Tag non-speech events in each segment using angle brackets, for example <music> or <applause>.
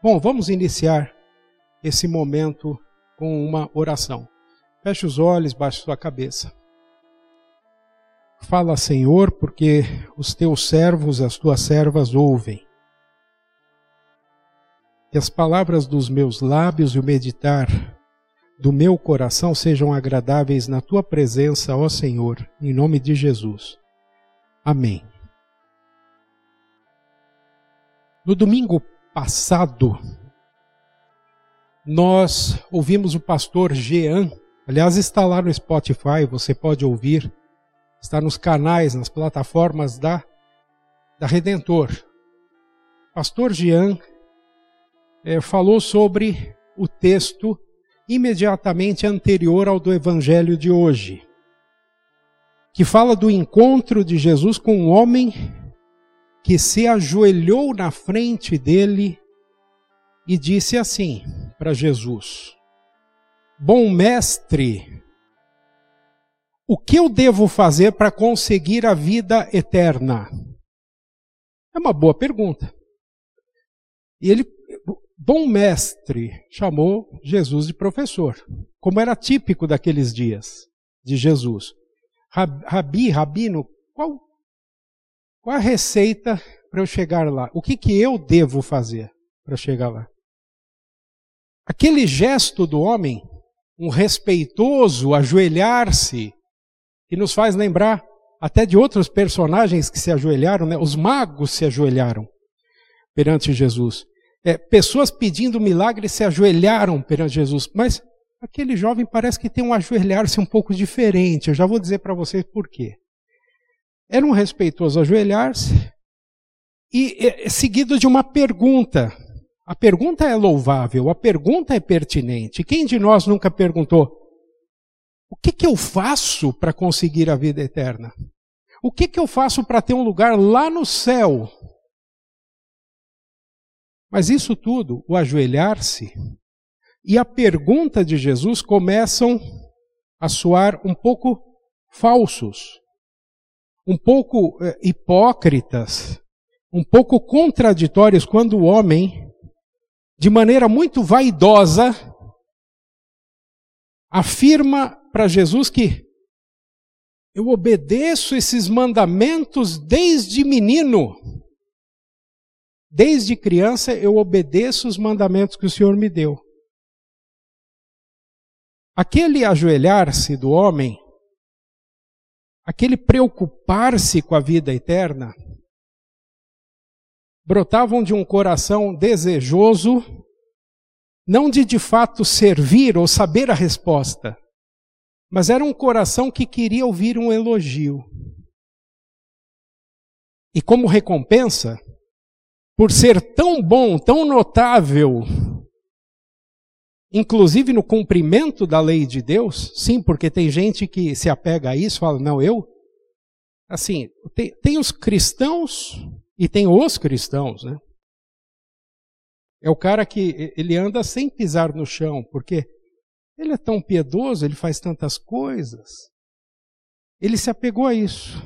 Bom, vamos iniciar esse momento com uma oração. Feche os olhos, baixe sua cabeça. Fala, Senhor, porque os teus servos, as tuas servas ouvem. Que as palavras dos meus lábios e o meditar do meu coração sejam agradáveis na tua presença, ó Senhor, em nome de Jesus. Amém. No domingo passado, nós ouvimos o pastor Jean, aliás, está lá no Spotify, você pode ouvir, está nos canais, nas plataformas da, da Redentor. Pastor Jean é, falou sobre o texto imediatamente anterior ao do Evangelho de hoje, que fala do encontro de Jesus com um homem que se ajoelhou na frente dele e disse assim para Jesus: Bom mestre, o que eu devo fazer para conseguir a vida eterna? É uma boa pergunta. E ele, bom mestre, chamou Jesus de professor, como era típico daqueles dias de Jesus. Rabi, rabino, qual qual a receita para eu chegar lá? O que, que eu devo fazer para chegar lá? Aquele gesto do homem, um respeitoso ajoelhar-se, que nos faz lembrar até de outros personagens que se ajoelharam, né? os magos se ajoelharam perante Jesus. É, pessoas pedindo milagre se ajoelharam perante Jesus, mas aquele jovem parece que tem um ajoelhar-se um pouco diferente. Eu já vou dizer para vocês por quê. Era um respeitoso ajoelhar-se e seguido de uma pergunta. A pergunta é louvável, a pergunta é pertinente. Quem de nós nunca perguntou: o que, que eu faço para conseguir a vida eterna? O que, que eu faço para ter um lugar lá no céu? Mas isso tudo, o ajoelhar-se e a pergunta de Jesus começam a soar um pouco falsos um pouco eh, hipócritas, um pouco contraditórios quando o homem, de maneira muito vaidosa, afirma para Jesus que eu obedeço esses mandamentos desde menino. Desde criança eu obedeço os mandamentos que o Senhor me deu. Aquele ajoelhar-se do homem aquele preocupar-se com a vida eterna, brotavam de um coração desejoso, não de de fato servir ou saber a resposta, mas era um coração que queria ouvir um elogio. E como recompensa, por ser tão bom, tão notável inclusive no cumprimento da lei de Deus, sim, porque tem gente que se apega a isso, fala, não, eu. Assim, tem, tem os cristãos e tem os cristãos, né? É o cara que ele anda sem pisar no chão, porque ele é tão piedoso, ele faz tantas coisas. Ele se apegou a isso.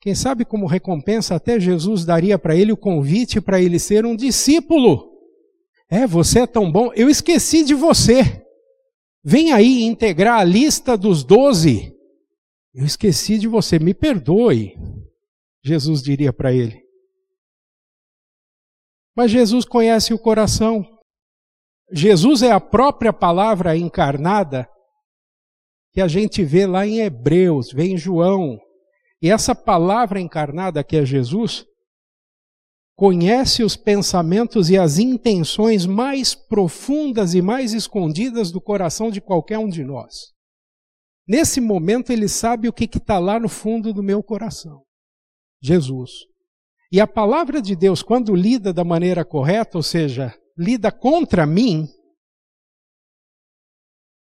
Quem sabe como recompensa até Jesus daria para ele o convite para ele ser um discípulo. É, você é tão bom, eu esqueci de você. Vem aí integrar a lista dos doze. Eu esqueci de você, me perdoe. Jesus diria para ele. Mas Jesus conhece o coração. Jesus é a própria palavra encarnada que a gente vê lá em Hebreus, vê em João. E essa palavra encarnada que é Jesus, conhece os pensamentos e as intenções mais profundas e mais escondidas do coração de qualquer um de nós. Nesse momento, ele sabe o que está lá no fundo do meu coração: Jesus. E a palavra de Deus, quando lida da maneira correta, ou seja, lida contra mim,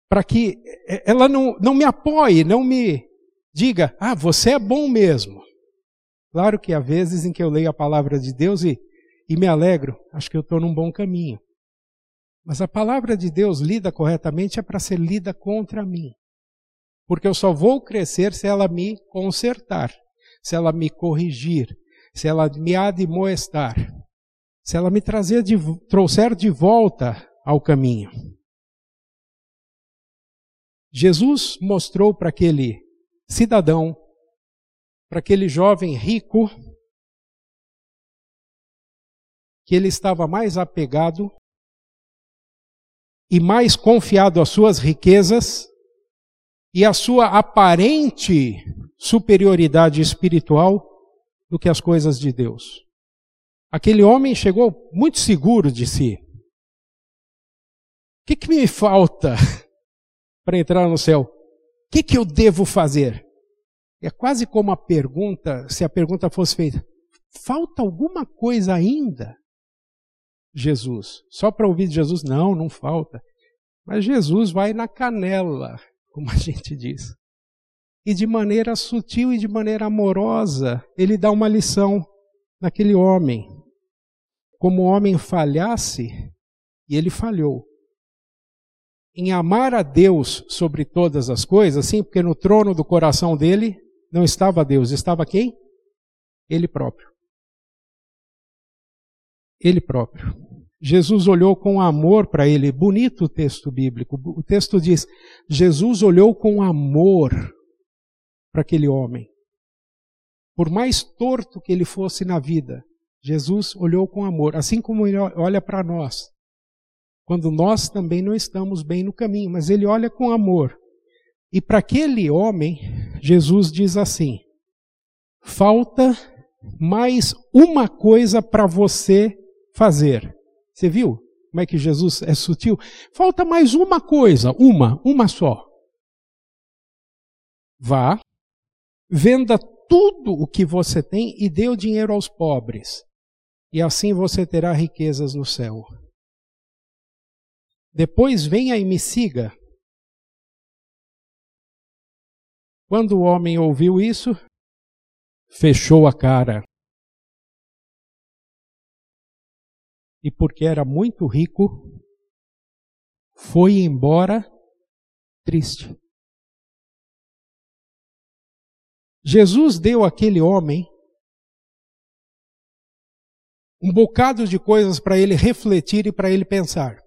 para que ela não, não me apoie, não me diga, ah, você é bom mesmo. Claro que há vezes em que eu leio a palavra de Deus e, e me alegro, acho que eu estou num bom caminho. Mas a palavra de Deus lida corretamente é para ser lida contra mim. Porque eu só vou crescer se ela me consertar, se ela me corrigir, se ela me admoestar, se ela me trazer de, trouxer de volta ao caminho. Jesus mostrou para aquele cidadão, para aquele jovem rico, que ele estava mais apegado e mais confiado às suas riquezas e à sua aparente superioridade espiritual do que as coisas de Deus. Aquele homem chegou muito seguro de si. O que, que me falta <laughs> para entrar no céu? O que, que eu devo fazer? É quase como a pergunta, se a pergunta fosse feita: falta alguma coisa ainda? Jesus. Só para ouvir Jesus, não, não falta. Mas Jesus vai na canela, como a gente diz. E de maneira sutil e de maneira amorosa, ele dá uma lição naquele homem. Como o homem falhasse, e ele falhou. Em amar a Deus sobre todas as coisas, sim, porque no trono do coração dele não estava Deus, estava quem? Ele próprio. Ele próprio. Jesus olhou com amor para ele. Bonito o texto bíblico. O texto diz: Jesus olhou com amor para aquele homem. Por mais torto que ele fosse na vida, Jesus olhou com amor, assim como ele olha para nós. Quando nós também não estamos bem no caminho, mas ele olha com amor. E para aquele homem, Jesus diz assim: falta mais uma coisa para você fazer. Você viu como é que Jesus é sutil? Falta mais uma coisa, uma, uma só. Vá, venda tudo o que você tem e dê o dinheiro aos pobres, e assim você terá riquezas no céu. Depois venha e me siga. Quando o homem ouviu isso, fechou a cara. e porque era muito rico, foi embora triste. Jesus deu àquele homem um bocado de coisas para ele refletir e para ele pensar.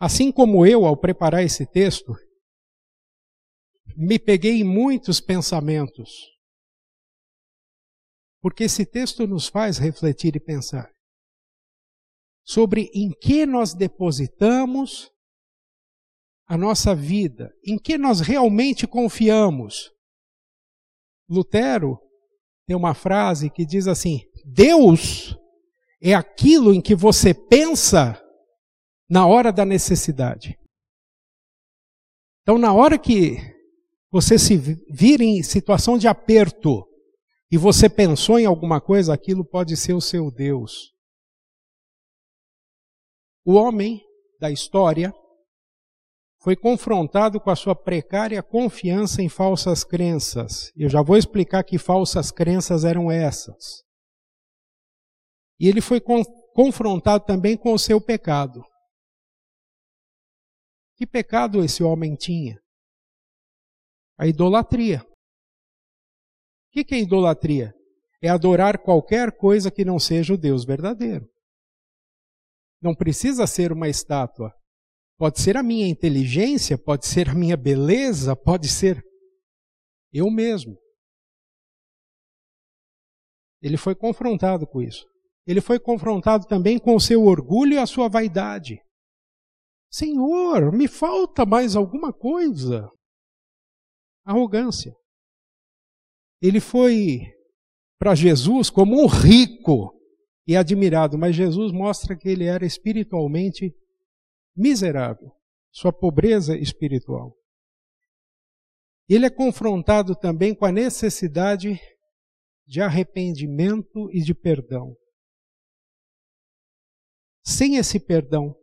Assim como eu, ao preparar esse texto, me peguei em muitos pensamentos. Porque esse texto nos faz refletir e pensar sobre em que nós depositamos a nossa vida, em que nós realmente confiamos. Lutero tem uma frase que diz assim: Deus é aquilo em que você pensa na hora da necessidade. Então, na hora que você se vir em situação de aperto e você pensou em alguma coisa, aquilo pode ser o seu Deus. O homem da história foi confrontado com a sua precária confiança em falsas crenças. Eu já vou explicar que falsas crenças eram essas. E ele foi con confrontado também com o seu pecado. Que pecado esse homem tinha? A idolatria. O que é idolatria? É adorar qualquer coisa que não seja o Deus verdadeiro. Não precisa ser uma estátua. Pode ser a minha inteligência, pode ser a minha beleza, pode ser eu mesmo. Ele foi confrontado com isso. Ele foi confrontado também com o seu orgulho e a sua vaidade. Senhor, me falta mais alguma coisa. Arrogância. Ele foi para Jesus como um rico e admirado, mas Jesus mostra que ele era espiritualmente miserável, sua pobreza espiritual. Ele é confrontado também com a necessidade de arrependimento e de perdão. Sem esse perdão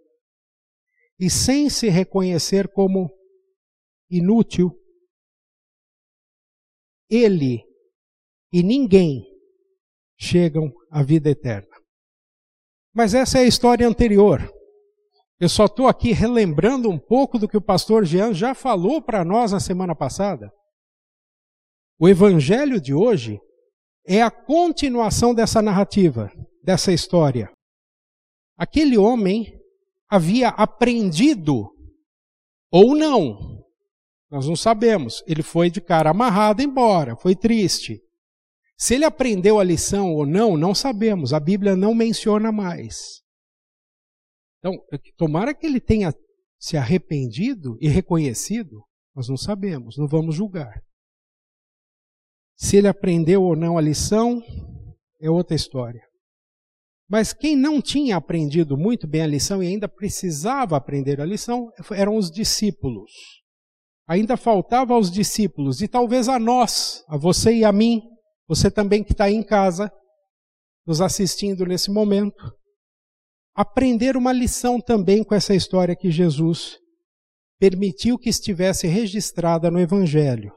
e sem se reconhecer como inútil, ele e ninguém chegam à vida eterna. Mas essa é a história anterior. Eu só estou aqui relembrando um pouco do que o pastor Jean já falou para nós na semana passada. O evangelho de hoje é a continuação dessa narrativa. dessa história? Aquele homem havia aprendido ou não. Nós não sabemos. Ele foi de cara amarrado embora, foi triste. Se ele aprendeu a lição ou não, não sabemos. A Bíblia não menciona mais. Então, tomara que ele tenha se arrependido e reconhecido, nós não sabemos, não vamos julgar. Se ele aprendeu ou não a lição, é outra história. Mas quem não tinha aprendido muito bem a lição e ainda precisava aprender a lição eram os discípulos. Ainda faltava aos discípulos e talvez a nós, a você e a mim, você também que está aí em casa, nos assistindo nesse momento, aprender uma lição também com essa história que Jesus permitiu que estivesse registrada no Evangelho.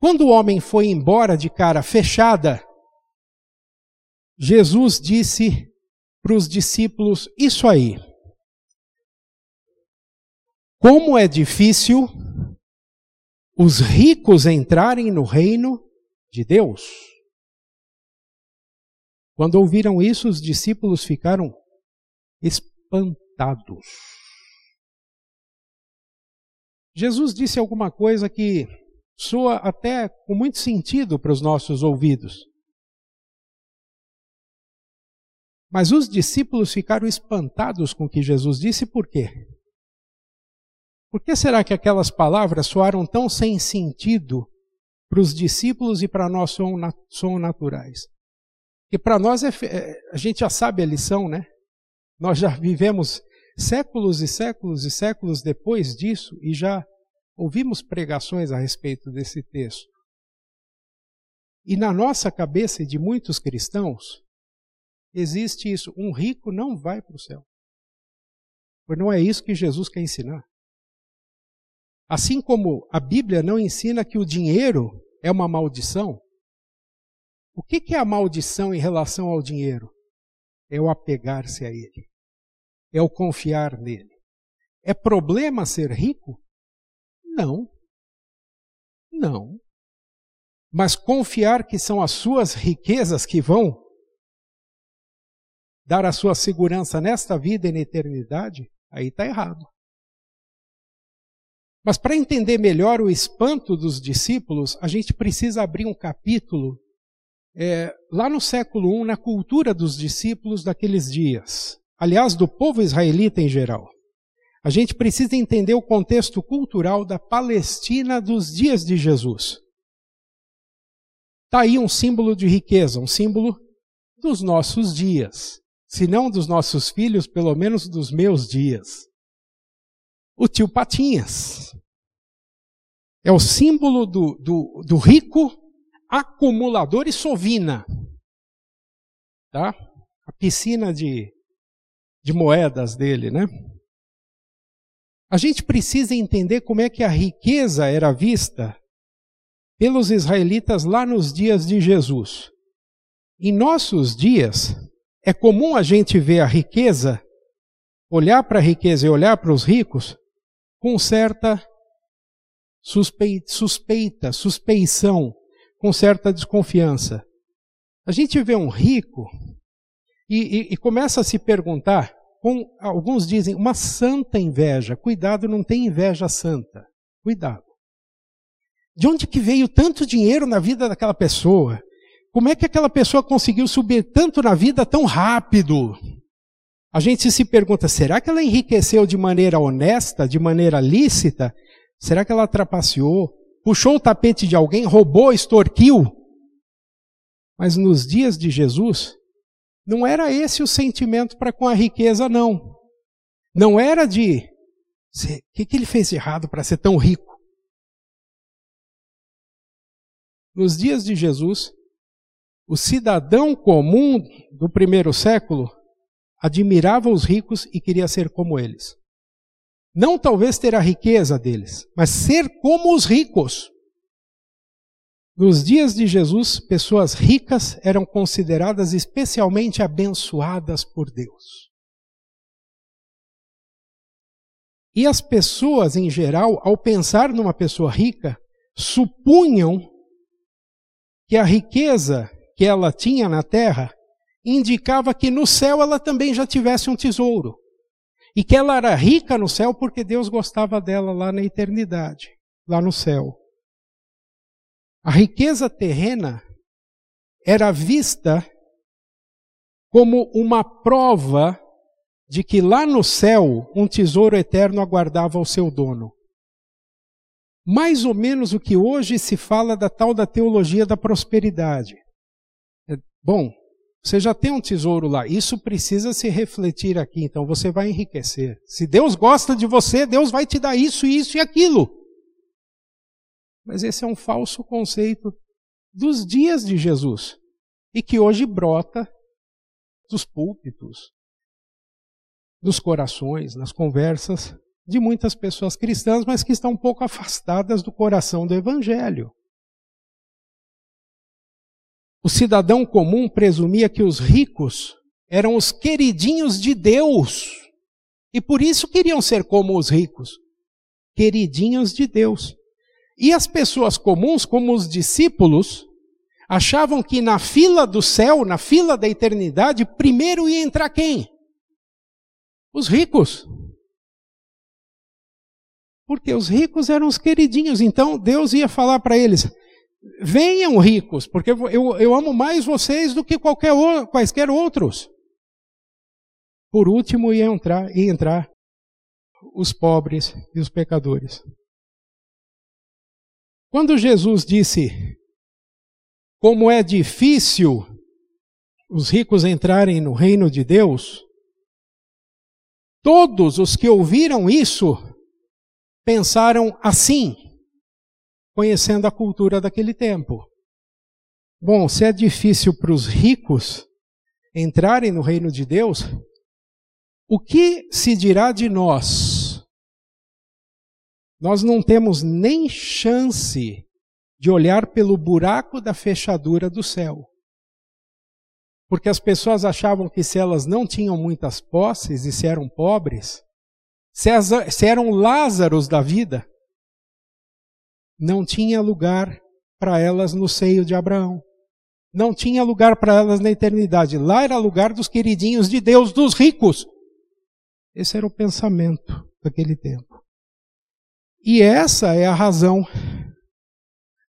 Quando o homem foi embora de cara fechada, Jesus disse para os discípulos isso aí. Como é difícil os ricos entrarem no reino de Deus. Quando ouviram isso, os discípulos ficaram espantados. Jesus disse alguma coisa que soa até com muito sentido para os nossos ouvidos. Mas os discípulos ficaram espantados com o que Jesus disse, por quê? Por que será que aquelas palavras soaram tão sem sentido para os discípulos e para nós são, são naturais? Porque para nós é, é, a gente já sabe a lição, né? Nós já vivemos séculos e séculos e séculos depois disso e já ouvimos pregações a respeito desse texto. E na nossa cabeça e de muitos cristãos, existe isso: um rico não vai para o céu. Pois não é isso que Jesus quer ensinar. Assim como a Bíblia não ensina que o dinheiro é uma maldição, o que é a maldição em relação ao dinheiro? É o apegar-se a ele, é o confiar nele. É problema ser rico? Não. Não. Mas confiar que são as suas riquezas que vão dar a sua segurança nesta vida e na eternidade, aí está errado. Mas para entender melhor o espanto dos discípulos, a gente precisa abrir um capítulo é, lá no século I, na cultura dos discípulos daqueles dias. Aliás, do povo israelita em geral. A gente precisa entender o contexto cultural da Palestina dos dias de Jesus. Está aí um símbolo de riqueza, um símbolo dos nossos dias se não dos nossos filhos, pelo menos dos meus dias. O tio Patinhas. É o símbolo do, do, do rico acumulador e sovina. Tá? A piscina de, de moedas dele, né? A gente precisa entender como é que a riqueza era vista pelos israelitas lá nos dias de Jesus. Em nossos dias, é comum a gente ver a riqueza, olhar para a riqueza e olhar para os ricos com certa suspeita, suspeita, suspeição, com certa desconfiança. A gente vê um rico e, e, e começa a se perguntar, com, alguns dizem, uma santa inveja. Cuidado, não tem inveja santa. Cuidado. De onde que veio tanto dinheiro na vida daquela pessoa? Como é que aquela pessoa conseguiu subir tanto na vida tão rápido? A gente se pergunta: será que ela enriqueceu de maneira honesta, de maneira lícita? Será que ela trapaceou? Puxou o tapete de alguém, roubou, extorquiu? Mas nos dias de Jesus, não era esse o sentimento para com a riqueza, não. Não era de o que, que ele fez de errado para ser tão rico? Nos dias de Jesus, o cidadão comum do primeiro século admirava os ricos e queria ser como eles. Não talvez ter a riqueza deles, mas ser como os ricos. Nos dias de Jesus, pessoas ricas eram consideradas especialmente abençoadas por Deus. E as pessoas, em geral, ao pensar numa pessoa rica, supunham que a riqueza que ela tinha na terra indicava que no céu ela também já tivesse um tesouro. E que ela era rica no céu porque Deus gostava dela lá na eternidade, lá no céu. A riqueza terrena era vista como uma prova de que lá no céu um tesouro eterno aguardava o seu dono. Mais ou menos o que hoje se fala da tal da teologia da prosperidade. É, bom, você já tem um tesouro lá, isso precisa se refletir aqui, então você vai enriquecer. Se Deus gosta de você, Deus vai te dar isso, isso e aquilo. Mas esse é um falso conceito dos dias de Jesus e que hoje brota dos púlpitos, dos corações, nas conversas de muitas pessoas cristãs, mas que estão um pouco afastadas do coração do Evangelho. O cidadão comum presumia que os ricos eram os queridinhos de Deus e por isso queriam ser como os ricos, queridinhos de Deus. E as pessoas comuns, como os discípulos, achavam que na fila do céu, na fila da eternidade, primeiro ia entrar quem? Os ricos. Porque os ricos eram os queridinhos, então Deus ia falar para eles: venham ricos, porque eu, eu amo mais vocês do que qualquer, quaisquer outros. Por último, ia entrar, ia entrar os pobres e os pecadores. Quando Jesus disse como é difícil os ricos entrarem no reino de Deus, todos os que ouviram isso pensaram assim, conhecendo a cultura daquele tempo. Bom, se é difícil para os ricos entrarem no reino de Deus, o que se dirá de nós? Nós não temos nem chance de olhar pelo buraco da fechadura do céu. Porque as pessoas achavam que se elas não tinham muitas posses e se eram pobres, se, eram Lázaros da vida, não tinha lugar para elas no seio de Abraão. Não tinha lugar para elas na eternidade. Lá era lugar dos queridinhos de Deus, dos ricos. Esse era o pensamento daquele tempo. E essa é a razão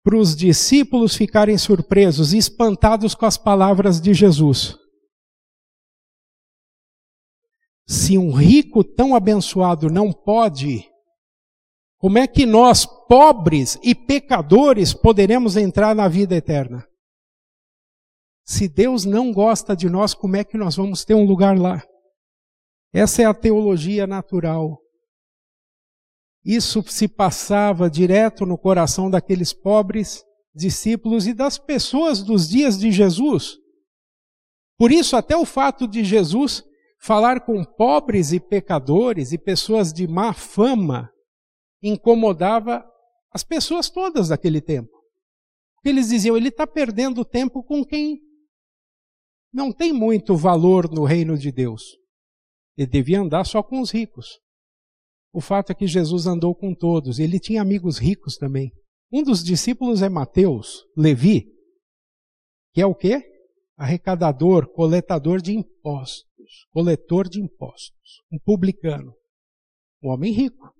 para os discípulos ficarem surpresos espantados com as palavras de Jesus. Se um rico tão abençoado não pode, como é que nós, pobres e pecadores, poderemos entrar na vida eterna? Se Deus não gosta de nós, como é que nós vamos ter um lugar lá? Essa é a teologia natural. Isso se passava direto no coração daqueles pobres discípulos e das pessoas dos dias de Jesus. Por isso, até o fato de Jesus falar com pobres e pecadores e pessoas de má fama incomodava as pessoas todas daquele tempo. Porque eles diziam: ele está perdendo tempo com quem não tem muito valor no reino de Deus. Ele devia andar só com os ricos. O fato é que Jesus andou com todos, ele tinha amigos ricos também. Um dos discípulos é Mateus, Levi, que é o quê? Arrecadador, coletador de impostos, coletor de impostos, um publicano, um homem rico.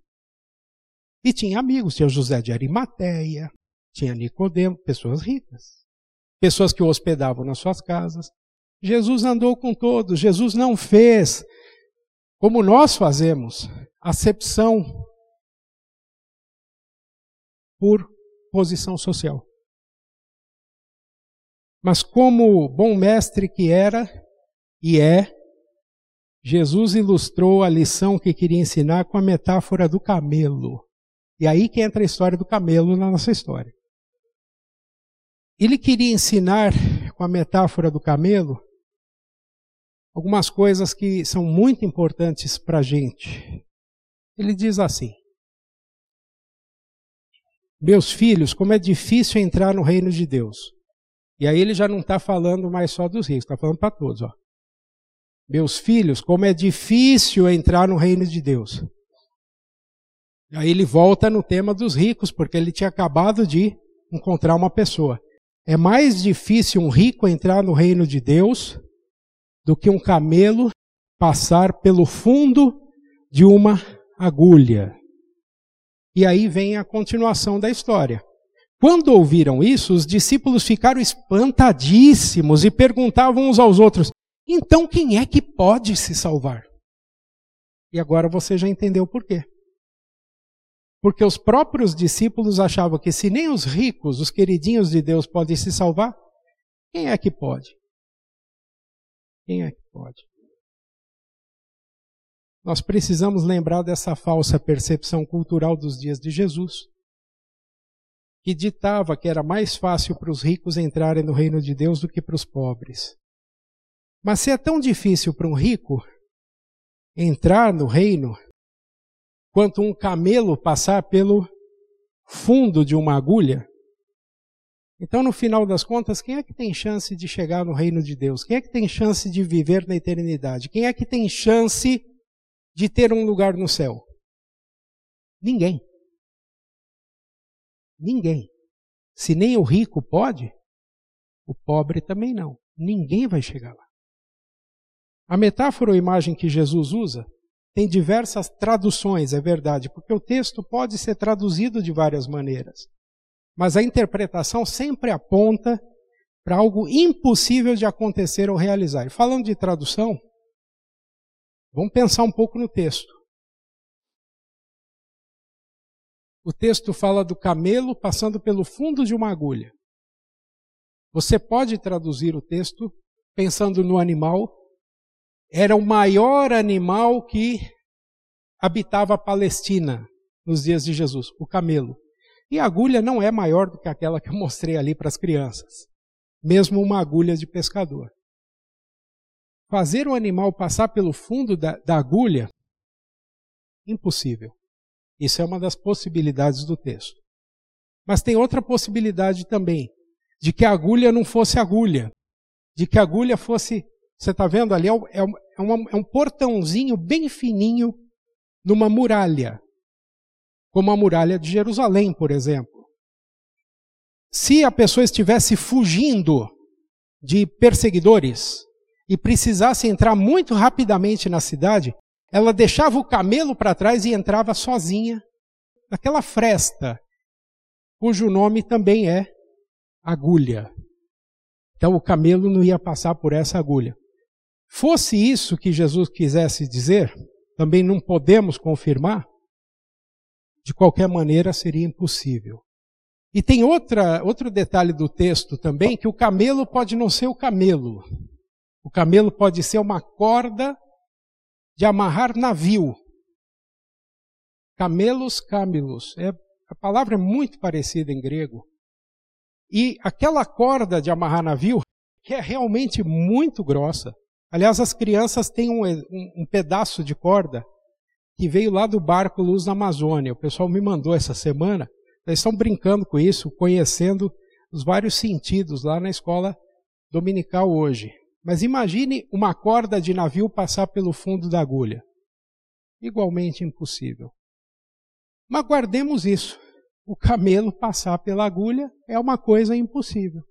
E tinha amigos, tinha José de Arimateia, tinha Nicodemo, pessoas ricas, pessoas que o hospedavam nas suas casas. Jesus andou com todos, Jesus não fez como nós fazemos, acepção por posição social. Mas como bom mestre que era e é, Jesus ilustrou a lição que queria ensinar com a metáfora do camelo. E aí que entra a história do camelo na nossa história. Ele queria ensinar com a metáfora do camelo algumas coisas que são muito importantes para a gente. Ele diz assim: Meus filhos, como é difícil entrar no reino de Deus. E aí ele já não está falando mais só dos ricos, está falando para todos. Ó. Meus filhos, como é difícil entrar no reino de Deus. Aí ele volta no tema dos ricos, porque ele tinha acabado de encontrar uma pessoa. É mais difícil um rico entrar no reino de Deus do que um camelo passar pelo fundo de uma agulha. E aí vem a continuação da história. Quando ouviram isso, os discípulos ficaram espantadíssimos e perguntavam uns aos outros: então quem é que pode se salvar? E agora você já entendeu por quê. Porque os próprios discípulos achavam que se nem os ricos, os queridinhos de Deus, podem se salvar, quem é que pode? Quem é que pode? Nós precisamos lembrar dessa falsa percepção cultural dos dias de Jesus, que ditava que era mais fácil para os ricos entrarem no reino de Deus do que para os pobres. Mas se é tão difícil para um rico entrar no reino, quanto um camelo passar pelo fundo de uma agulha, então, no final das contas, quem é que tem chance de chegar no reino de Deus? Quem é que tem chance de viver na eternidade? Quem é que tem chance de ter um lugar no céu? Ninguém. Ninguém. Se nem o rico pode, o pobre também não. Ninguém vai chegar lá. A metáfora ou imagem que Jesus usa tem diversas traduções, é verdade, porque o texto pode ser traduzido de várias maneiras. Mas a interpretação sempre aponta para algo impossível de acontecer ou realizar. E falando de tradução, vamos pensar um pouco no texto. O texto fala do camelo passando pelo fundo de uma agulha. Você pode traduzir o texto pensando no animal. Era o maior animal que habitava a Palestina nos dias de Jesus, o camelo. E a agulha não é maior do que aquela que eu mostrei ali para as crianças, mesmo uma agulha de pescador. Fazer o animal passar pelo fundo da, da agulha, impossível. Isso é uma das possibilidades do texto. Mas tem outra possibilidade também, de que a agulha não fosse agulha, de que a agulha fosse, você está vendo ali, é, é, é, uma, é um portãozinho bem fininho numa muralha como a muralha de Jerusalém, por exemplo. Se a pessoa estivesse fugindo de perseguidores e precisasse entrar muito rapidamente na cidade, ela deixava o camelo para trás e entrava sozinha naquela fresta, cujo nome também é agulha. Então o camelo não ia passar por essa agulha. Fosse isso que Jesus quisesse dizer, também não podemos confirmar, de qualquer maneira seria impossível. E tem outra, outro detalhe do texto também, que o camelo pode não ser o camelo. O camelo pode ser uma corda de amarrar navio. Camelos, camelos. É, a palavra é muito parecida em grego. E aquela corda de amarrar navio, que é realmente muito grossa. Aliás, as crianças têm um, um, um pedaço de corda que veio lá do barco Luz na Amazônia. O pessoal me mandou essa semana. Eles estão brincando com isso, conhecendo os vários sentidos lá na escola dominical hoje. Mas imagine uma corda de navio passar pelo fundo da agulha. Igualmente impossível. Mas guardemos isso. O camelo passar pela agulha é uma coisa impossível.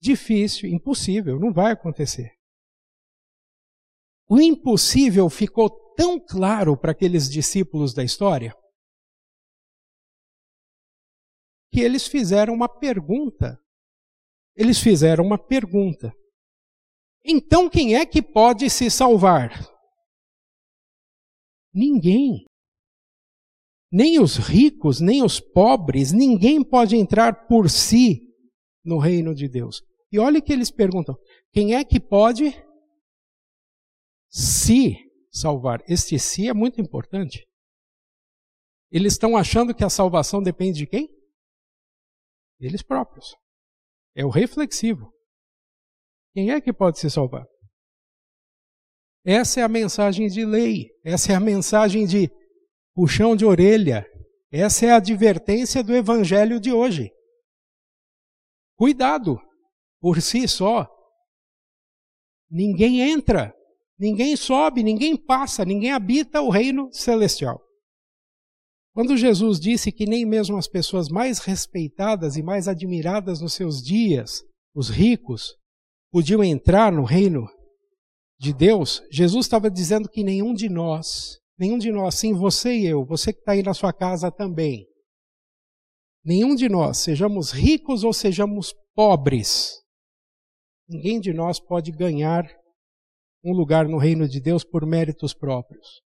Difícil, impossível, não vai acontecer. O impossível ficou tão claro para aqueles discípulos da história que eles fizeram uma pergunta. Eles fizeram uma pergunta. Então quem é que pode se salvar? Ninguém. Nem os ricos, nem os pobres, ninguém pode entrar por si no reino de Deus. E olha que eles perguntam: quem é que pode se salvar. Este si é muito importante. Eles estão achando que a salvação depende de quem? Deles próprios. É o reflexivo. Quem é que pode se salvar? Essa é a mensagem de lei. Essa é a mensagem de puxão de orelha. Essa é a advertência do evangelho de hoje. Cuidado, por si só, ninguém entra Ninguém sobe, ninguém passa, ninguém habita o reino celestial. Quando Jesus disse que nem mesmo as pessoas mais respeitadas e mais admiradas nos seus dias, os ricos, podiam entrar no reino de Deus, Jesus estava dizendo que nenhum de nós, nenhum de nós, sim, você e eu, você que está aí na sua casa também, nenhum de nós, sejamos ricos ou sejamos pobres, ninguém de nós pode ganhar um lugar no reino de Deus por méritos próprios.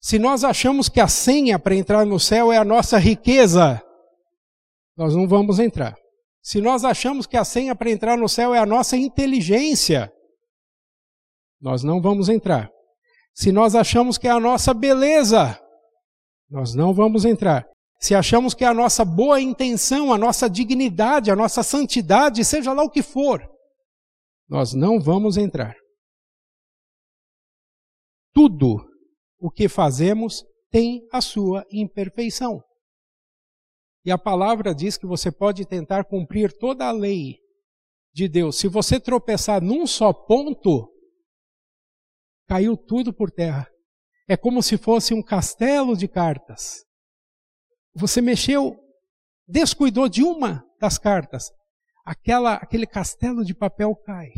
Se nós achamos que a senha para entrar no céu é a nossa riqueza, nós não vamos entrar. Se nós achamos que a senha para entrar no céu é a nossa inteligência, nós não vamos entrar. Se nós achamos que é a nossa beleza, nós não vamos entrar. Se achamos que é a nossa boa intenção, a nossa dignidade, a nossa santidade, seja lá o que for, nós não vamos entrar. Tudo o que fazemos tem a sua imperfeição. E a palavra diz que você pode tentar cumprir toda a lei de Deus. Se você tropeçar num só ponto, caiu tudo por terra. É como se fosse um castelo de cartas. Você mexeu, descuidou de uma das cartas, aquela, aquele castelo de papel cai.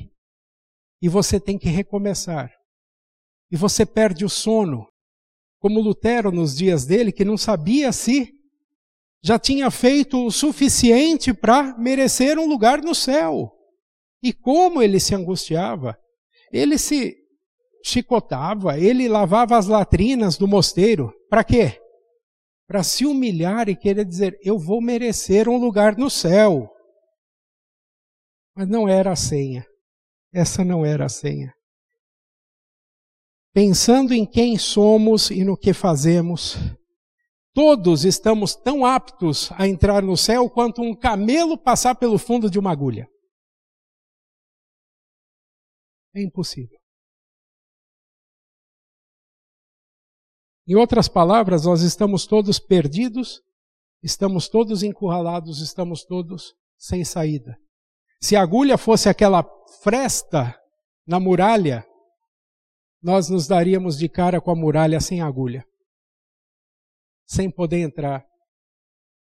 E você tem que recomeçar. E você perde o sono. Como Lutero nos dias dele, que não sabia se já tinha feito o suficiente para merecer um lugar no céu. E como ele se angustiava, ele se chicotava, ele lavava as latrinas do mosteiro. Para quê? Para se humilhar e querer dizer: Eu vou merecer um lugar no céu. Mas não era a senha. Essa não era a senha. Pensando em quem somos e no que fazemos, Todos estamos tão aptos a entrar no céu quanto um camelo passar pelo fundo de uma agulha. É impossível. Em outras palavras, nós estamos todos perdidos, estamos todos encurralados, estamos todos sem saída. Se a agulha fosse aquela fresta na muralha, nós nos daríamos de cara com a muralha sem agulha sem poder entrar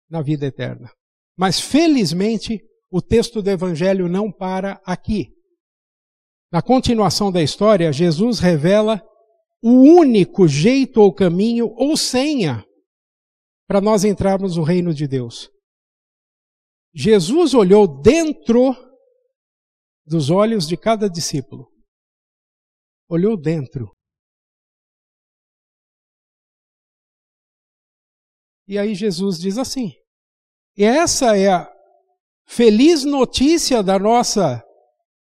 na vida eterna. Mas felizmente, o texto do Evangelho não para aqui. Na continuação da história, Jesus revela o único jeito ou caminho ou senha para nós entrarmos no reino de Deus. Jesus olhou dentro dos olhos de cada discípulo. Olhou dentro. E aí Jesus diz assim: e essa é a feliz notícia da nossa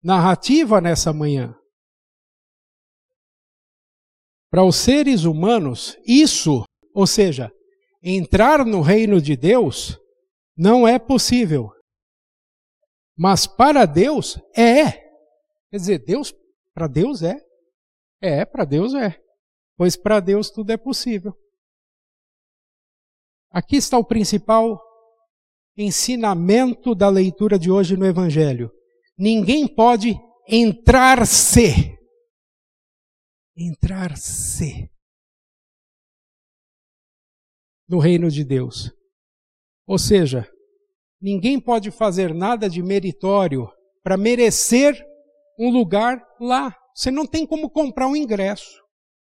narrativa nessa manhã. Para os seres humanos, isso, ou seja, entrar no reino de Deus, não é possível. Mas para Deus é. Quer dizer, Deus, para Deus é. É, para Deus é. Pois para Deus tudo é possível. Aqui está o principal ensinamento da leitura de hoje no Evangelho. Ninguém pode entrar-se. Entrar-se no reino de Deus. Ou seja, ninguém pode fazer nada de meritório para merecer um lugar lá. Você não tem como comprar um ingresso,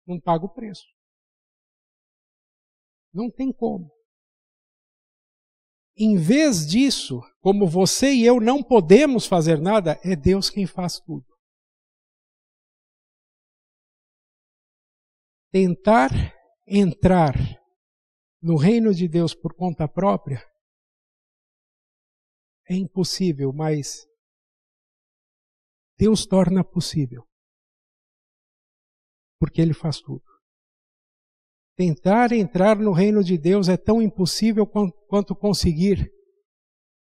não paga o preço. Não tem como. Em vez disso, como você e eu não podemos fazer nada, é Deus quem faz tudo. Tentar entrar no reino de Deus por conta própria é impossível, mas Deus torna possível. Porque Ele faz tudo. Tentar entrar no reino de Deus é tão impossível quanto conseguir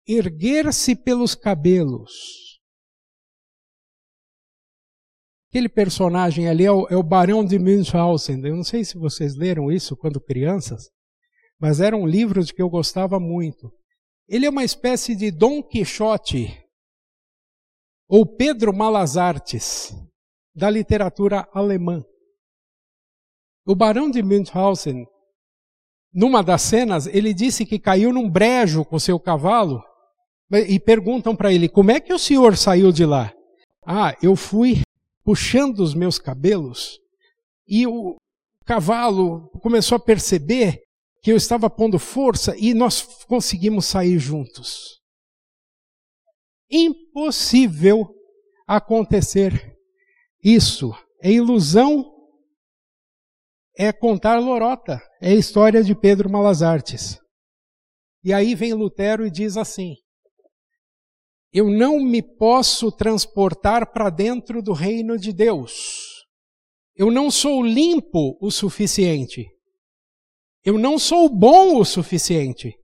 erguer-se pelos cabelos. Aquele personagem ali é o, é o Barão de Münchhausen. Eu não sei se vocês leram isso quando crianças, mas era um livro de que eu gostava muito. Ele é uma espécie de Dom Quixote ou Pedro Malas Artes da literatura alemã. O barão de Münchhausen, numa das cenas, ele disse que caiu num brejo com seu cavalo e perguntam para ele: como é que o senhor saiu de lá? Ah, eu fui puxando os meus cabelos, e o cavalo começou a perceber que eu estava pondo força e nós conseguimos sair juntos. Impossível acontecer isso. É ilusão, é contar lorota, é história de Pedro Malas E aí vem Lutero e diz assim: Eu não me posso transportar para dentro do reino de Deus. Eu não sou limpo o suficiente. Eu não sou bom o suficiente.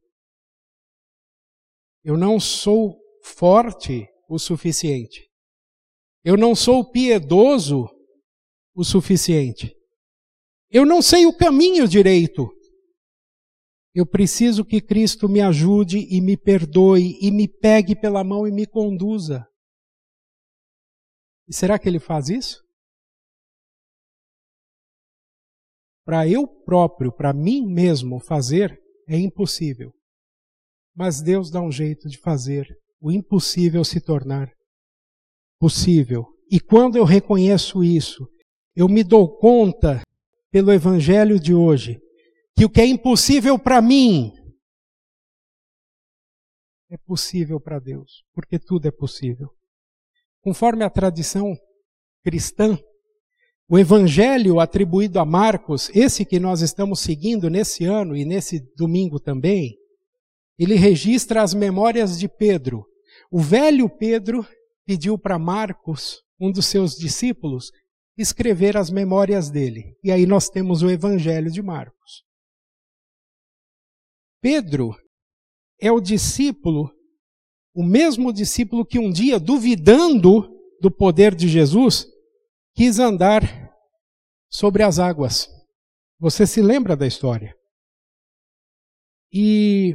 Eu não sou forte o suficiente. Eu não sou piedoso o suficiente. Eu não sei o caminho direito. Eu preciso que Cristo me ajude e me perdoe e me pegue pela mão e me conduza. E será que ele faz isso? para eu próprio, para mim mesmo fazer, é impossível. Mas Deus dá um jeito de fazer o impossível se tornar possível. E quando eu reconheço isso, eu me dou conta, pelo Evangelho de hoje, que o que é impossível para mim é possível para Deus, porque tudo é possível. Conforme a tradição cristã, o evangelho atribuído a Marcos, esse que nós estamos seguindo nesse ano e nesse domingo também, ele registra as memórias de Pedro. O velho Pedro pediu para Marcos, um dos seus discípulos, escrever as memórias dele. E aí nós temos o evangelho de Marcos. Pedro é o discípulo, o mesmo discípulo que um dia, duvidando do poder de Jesus, quis andar sobre as águas. Você se lembra da história? E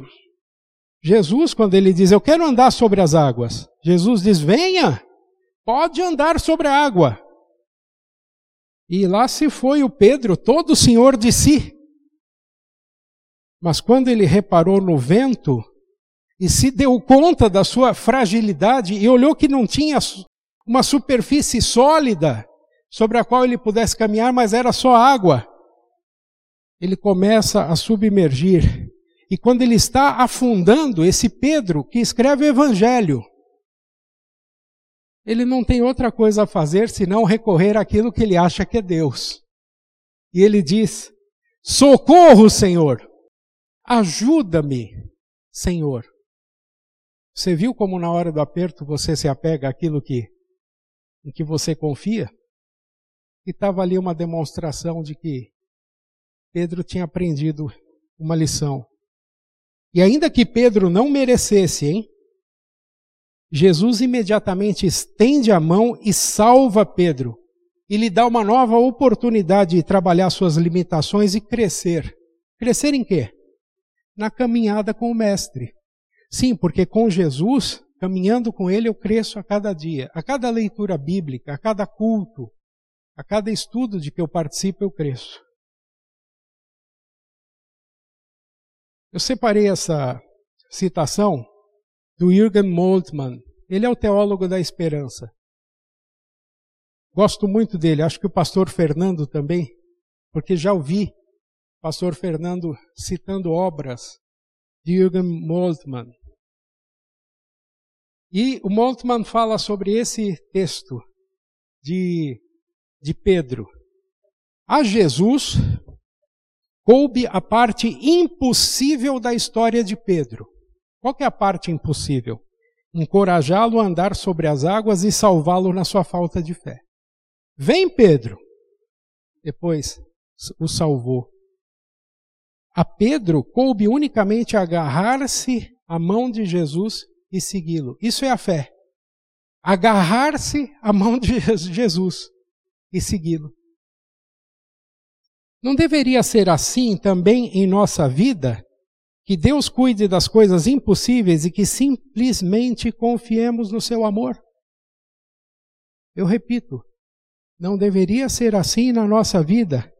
Jesus, quando ele diz, Eu quero andar sobre as águas, Jesus diz: Venha, pode andar sobre a água. E lá se foi o Pedro, todo senhor de si. Mas quando ele reparou no vento e se deu conta da sua fragilidade e olhou que não tinha uma superfície sólida, sobre a qual ele pudesse caminhar, mas era só água. Ele começa a submergir. E quando ele está afundando, esse Pedro, que escreve o Evangelho, ele não tem outra coisa a fazer senão recorrer àquilo que ele acha que é Deus. E ele diz: Socorro, Senhor! Ajuda-me, Senhor! Você viu como na hora do aperto você se apega àquilo que, em que você confia? E estava ali uma demonstração de que Pedro tinha aprendido uma lição. E ainda que Pedro não merecesse, hein? Jesus imediatamente estende a mão e salva Pedro. E lhe dá uma nova oportunidade de trabalhar suas limitações e crescer. Crescer em quê? Na caminhada com o Mestre. Sim, porque com Jesus, caminhando com Ele, eu cresço a cada dia, a cada leitura bíblica, a cada culto, a cada estudo de que eu participo, eu cresço. Eu separei essa citação do Jürgen Moltmann. Ele é o teólogo da esperança. Gosto muito dele, acho que o pastor Fernando também, porque já ouvi o pastor Fernando citando obras de Jürgen Moltmann. E o Moltmann fala sobre esse texto de de Pedro. A Jesus coube a parte impossível da história de Pedro. Qual é a parte impossível? Encorajá-lo a andar sobre as águas e salvá-lo na sua falta de fé. Vem, Pedro! Depois o salvou. A Pedro coube unicamente agarrar-se à mão de Jesus e segui-lo. Isso é a fé. Agarrar-se à mão de Jesus e segui-lo. Não deveria ser assim também em nossa vida? Que Deus cuide das coisas impossíveis e que simplesmente confiemos no seu amor? Eu repito, não deveria ser assim na nossa vida?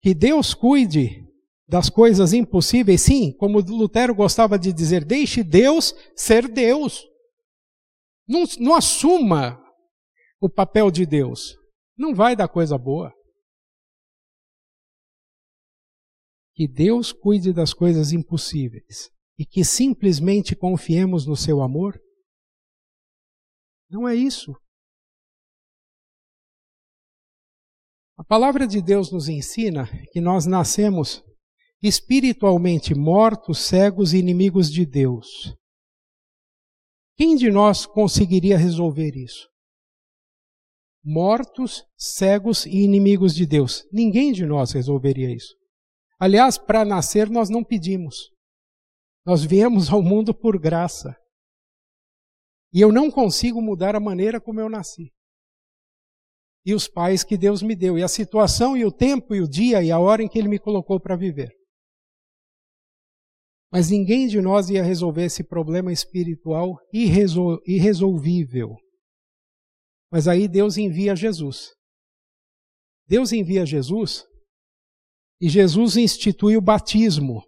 Que Deus cuide das coisas impossíveis, sim, como Lutero gostava de dizer, deixe Deus ser Deus. Não, não assuma o papel de Deus. Não vai dar coisa boa. Que Deus cuide das coisas impossíveis e que simplesmente confiemos no seu amor? Não é isso. A palavra de Deus nos ensina que nós nascemos espiritualmente mortos, cegos e inimigos de Deus. Quem de nós conseguiria resolver isso? Mortos, cegos e inimigos de Deus. Ninguém de nós resolveria isso. Aliás, para nascer nós não pedimos. Nós viemos ao mundo por graça. E eu não consigo mudar a maneira como eu nasci. E os pais que Deus me deu, e a situação, e o tempo, e o dia, e a hora em que Ele me colocou para viver. Mas ninguém de nós ia resolver esse problema espiritual irresol irresolvível. Mas aí Deus envia Jesus. Deus envia Jesus e Jesus institui o batismo.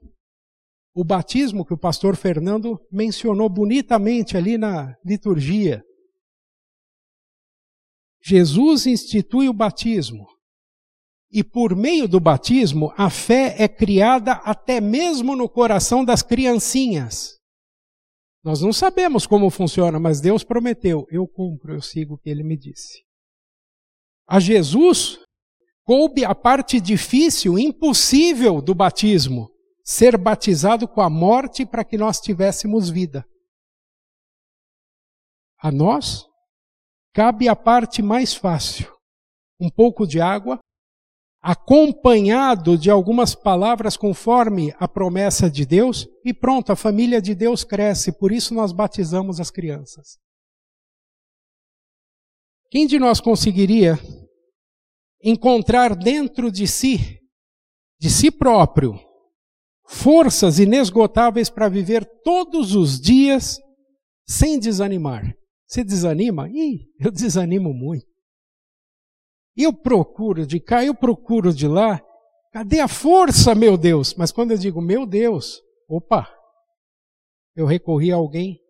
O batismo que o pastor Fernando mencionou bonitamente ali na liturgia. Jesus institui o batismo. E por meio do batismo, a fé é criada até mesmo no coração das criancinhas. Nós não sabemos como funciona, mas Deus prometeu: eu cumpro, eu sigo o que ele me disse. A Jesus coube a parte difícil, impossível do batismo, ser batizado com a morte para que nós tivéssemos vida. A nós cabe a parte mais fácil: um pouco de água, acompanhado de algumas palavras conforme a promessa de Deus, e pronto, a família de Deus cresce, por isso nós batizamos as crianças. Quem de nós conseguiria encontrar dentro de si, de si próprio, forças inesgotáveis para viver todos os dias sem desanimar? Você desanima? Ih, eu desanimo muito. Eu procuro de cá, eu procuro de lá. Cadê a força, meu Deus? Mas quando eu digo, meu Deus, opa, eu recorri a alguém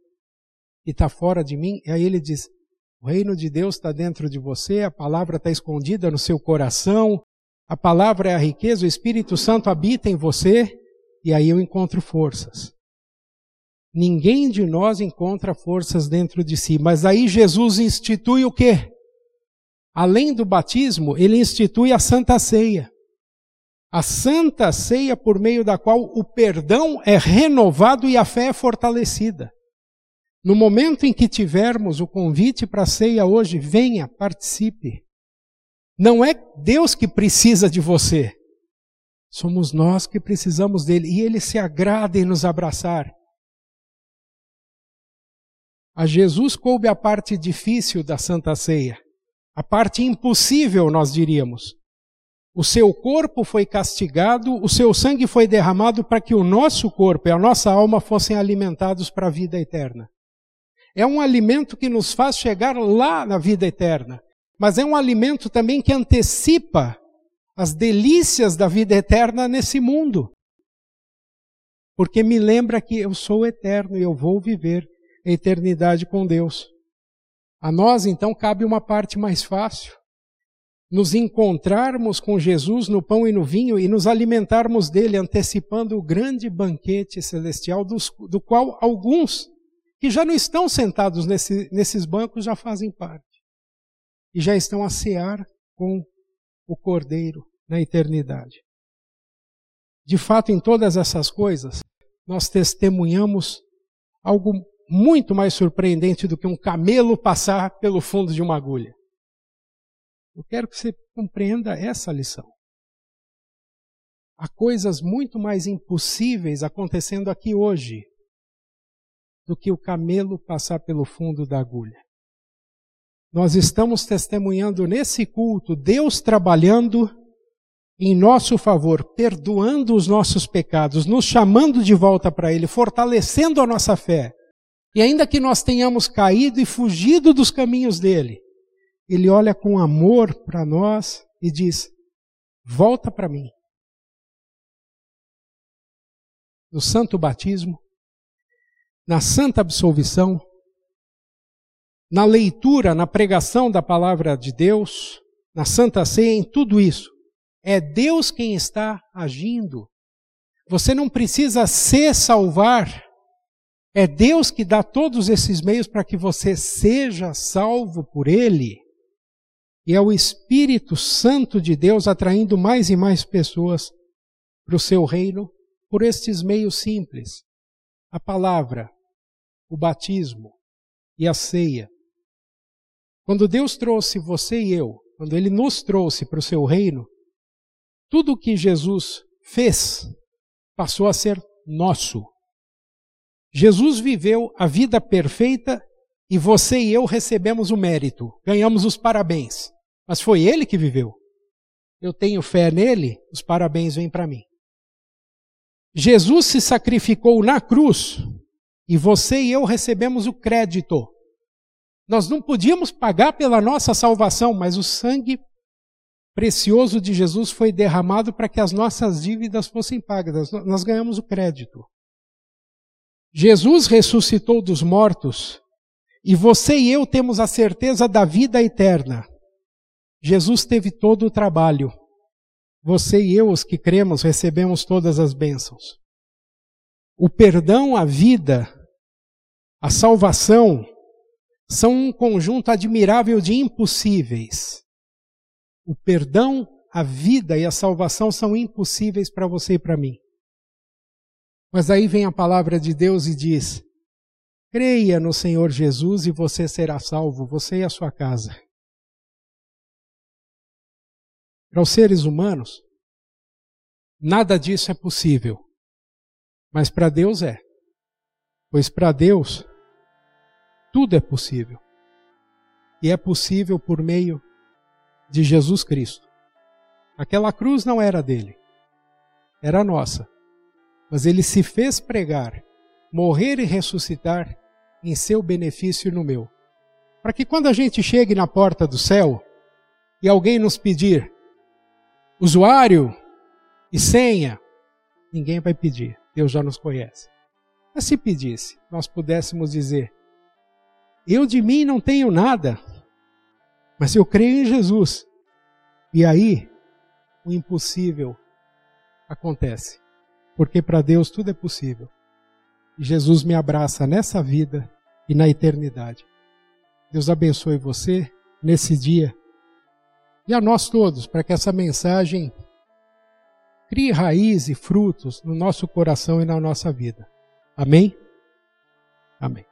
que está fora de mim, e aí ele diz: o reino de Deus está dentro de você, a palavra está escondida no seu coração, a palavra é a riqueza, o Espírito Santo habita em você, e aí eu encontro forças. Ninguém de nós encontra forças dentro de si, mas aí Jesus institui o quê? além do batismo, ele institui a Santa Ceia. A Santa Ceia por meio da qual o perdão é renovado e a fé é fortalecida. No momento em que tivermos o convite para a ceia hoje, venha, participe. Não é Deus que precisa de você, somos nós que precisamos dele e ele se agrada em nos abraçar. A Jesus coube a parte difícil da Santa Ceia a parte impossível, nós diríamos. O seu corpo foi castigado, o seu sangue foi derramado para que o nosso corpo e a nossa alma fossem alimentados para a vida eterna. É um alimento que nos faz chegar lá na vida eterna, mas é um alimento também que antecipa as delícias da vida eterna nesse mundo. Porque me lembra que eu sou eterno e eu vou viver a eternidade com Deus. A nós, então, cabe uma parte mais fácil. Nos encontrarmos com Jesus no pão e no vinho e nos alimentarmos dele, antecipando o grande banquete celestial, dos, do qual alguns que já não estão sentados nesse, nesses bancos já fazem parte. E já estão a cear com o Cordeiro na eternidade. De fato, em todas essas coisas, nós testemunhamos algo muito mais surpreendente do que um camelo passar pelo fundo de uma agulha. Eu quero que você compreenda essa lição. Há coisas muito mais impossíveis acontecendo aqui hoje do que o camelo passar pelo fundo da agulha. Nós estamos testemunhando nesse culto Deus trabalhando em nosso favor, perdoando os nossos pecados, nos chamando de volta para Ele, fortalecendo a nossa fé e ainda que nós tenhamos caído e fugido dos caminhos dele, ele olha com amor para nós e diz: volta para mim. No santo batismo, na santa absolvição, na leitura, na pregação da palavra de Deus, na Santa Ceia, em tudo isso. É Deus quem está agindo. Você não precisa se salvar. É Deus que dá todos esses meios para que você seja salvo por Ele. E é o Espírito Santo de Deus atraindo mais e mais pessoas para o seu reino por estes meios simples: a palavra, o batismo e a ceia. Quando Deus trouxe você e eu, quando Ele nos trouxe para o seu reino, tudo o que Jesus fez passou a ser nosso. Jesus viveu a vida perfeita e você e eu recebemos o mérito, ganhamos os parabéns. Mas foi ele que viveu. Eu tenho fé nele, os parabéns vêm para mim. Jesus se sacrificou na cruz e você e eu recebemos o crédito. Nós não podíamos pagar pela nossa salvação, mas o sangue precioso de Jesus foi derramado para que as nossas dívidas fossem pagas. Nós ganhamos o crédito. Jesus ressuscitou dos mortos e você e eu temos a certeza da vida eterna. Jesus teve todo o trabalho. Você e eu, os que cremos, recebemos todas as bênçãos. O perdão, a vida, a salvação são um conjunto admirável de impossíveis. O perdão, a vida e a salvação são impossíveis para você e para mim. Mas aí vem a palavra de Deus e diz: creia no Senhor Jesus e você será salvo, você e a sua casa. Para os seres humanos, nada disso é possível. Mas para Deus é. Pois para Deus, tudo é possível. E é possível por meio de Jesus Cristo. Aquela cruz não era dele, era nossa. Mas ele se fez pregar, morrer e ressuscitar em seu benefício e no meu. Para que quando a gente chegue na porta do céu e alguém nos pedir, usuário e senha, ninguém vai pedir, Deus já nos conhece. Mas se pedisse, nós pudéssemos dizer: Eu de mim não tenho nada, mas eu creio em Jesus. E aí, o impossível acontece, porque para Deus tudo é possível. E Jesus me abraça nessa vida e na eternidade. Deus abençoe você nesse dia e a nós todos, para que essa mensagem crie raiz e frutos no nosso coração e na nossa vida. Amém? Amém.